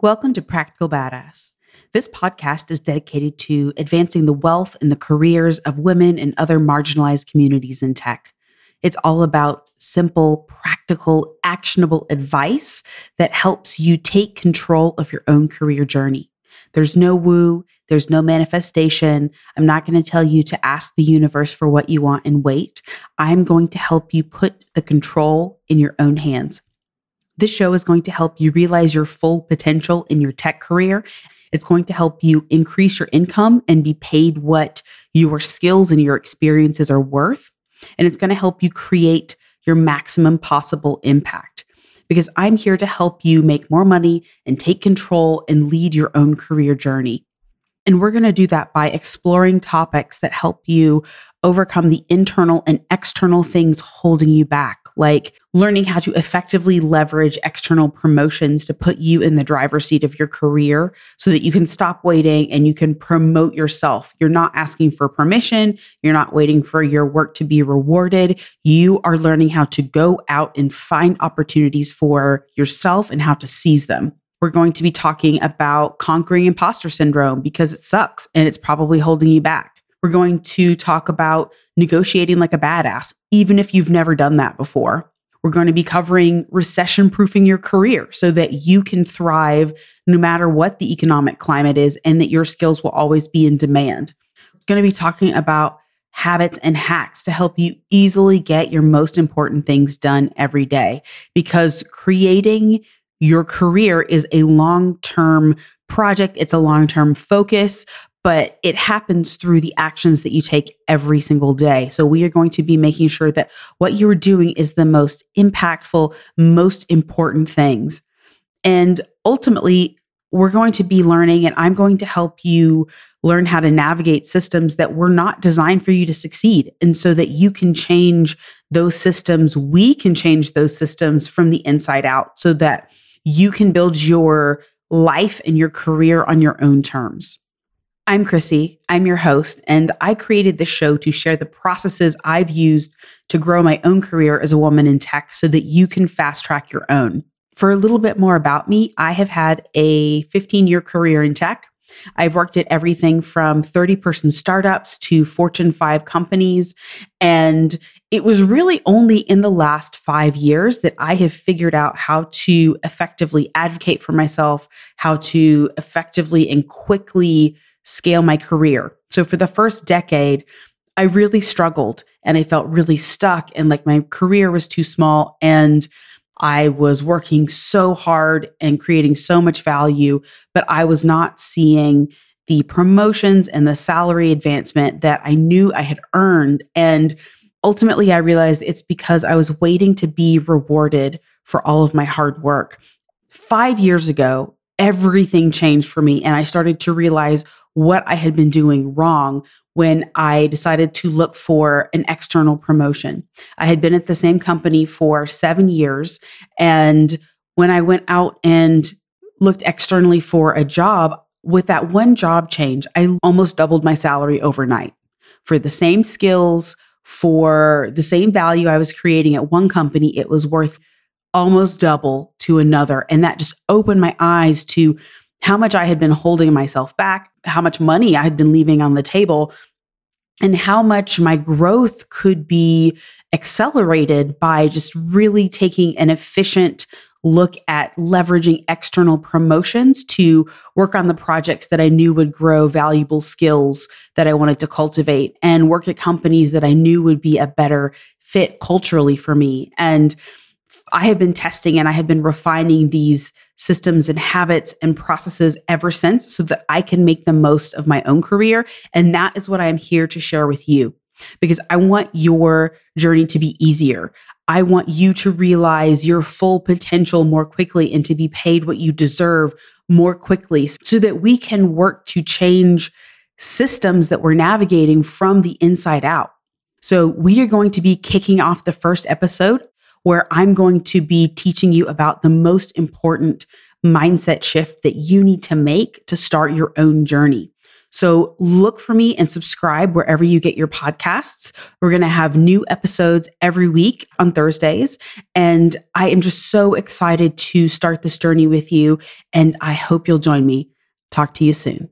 Welcome to Practical Badass. This podcast is dedicated to advancing the wealth and the careers of women and other marginalized communities in tech. It's all about simple, practical, actionable advice that helps you take control of your own career journey. There's no woo, there's no manifestation. I'm not going to tell you to ask the universe for what you want and wait. I'm going to help you put the control in your own hands. This show is going to help you realize your full potential in your tech career. It's going to help you increase your income and be paid what your skills and your experiences are worth. And it's going to help you create your maximum possible impact because I'm here to help you make more money and take control and lead your own career journey. And we're going to do that by exploring topics that help you overcome the internal and external things holding you back, like learning how to effectively leverage external promotions to put you in the driver's seat of your career so that you can stop waiting and you can promote yourself. You're not asking for permission, you're not waiting for your work to be rewarded. You are learning how to go out and find opportunities for yourself and how to seize them. We're going to be talking about conquering imposter syndrome because it sucks and it's probably holding you back. We're going to talk about negotiating like a badass, even if you've never done that before. We're going to be covering recession proofing your career so that you can thrive no matter what the economic climate is and that your skills will always be in demand. We're going to be talking about habits and hacks to help you easily get your most important things done every day because creating your career is a long term project, it's a long term focus, but it happens through the actions that you take every single day. So we are going to be making sure that what you're doing is the most impactful, most important things. And ultimately, we're going to be learning, and I'm going to help you learn how to navigate systems that were not designed for you to succeed. And so that you can change those systems, we can change those systems from the inside out so that you can build your life and your career on your own terms. I'm Crissy. I'm your host, and I created this show to share the processes I've used to grow my own career as a woman in tech so that you can fast track your own. For a little bit more about me, I have had a 15 year career in tech. I've worked at everything from 30 person startups to Fortune 5 companies. And it was really only in the last five years that I have figured out how to effectively advocate for myself, how to effectively and quickly scale my career. So for the first decade, I really struggled and I felt really stuck and like my career was too small and I was working so hard and creating so much value, but I was not seeing the promotions and the salary advancement that I knew I had earned. And ultimately, I realized it's because I was waiting to be rewarded for all of my hard work. Five years ago, everything changed for me, and I started to realize what I had been doing wrong when I decided to look for an external promotion. I had been at the same company for seven years. And when I went out and looked externally for a job, with that one job change, I almost doubled my salary overnight for the same skills, for the same value I was creating at one company. It was worth almost double to another. And that just opened my eyes to how much I had been holding myself back, how much money I had been leaving on the table, and how much my growth could be accelerated by just really taking an efficient look at leveraging external promotions to work on the projects that I knew would grow valuable skills that I wanted to cultivate and work at companies that I knew would be a better fit culturally for me. And I have been testing and I have been refining these systems and habits and processes ever since so that I can make the most of my own career. And that is what I am here to share with you because I want your journey to be easier. I want you to realize your full potential more quickly and to be paid what you deserve more quickly so that we can work to change systems that we're navigating from the inside out. So, we are going to be kicking off the first episode where I'm going to be teaching you about the most important mindset shift that you need to make to start your own journey. So look for me and subscribe wherever you get your podcasts. We're going to have new episodes every week on Thursdays. And I am just so excited to start this journey with you. And I hope you'll join me. Talk to you soon.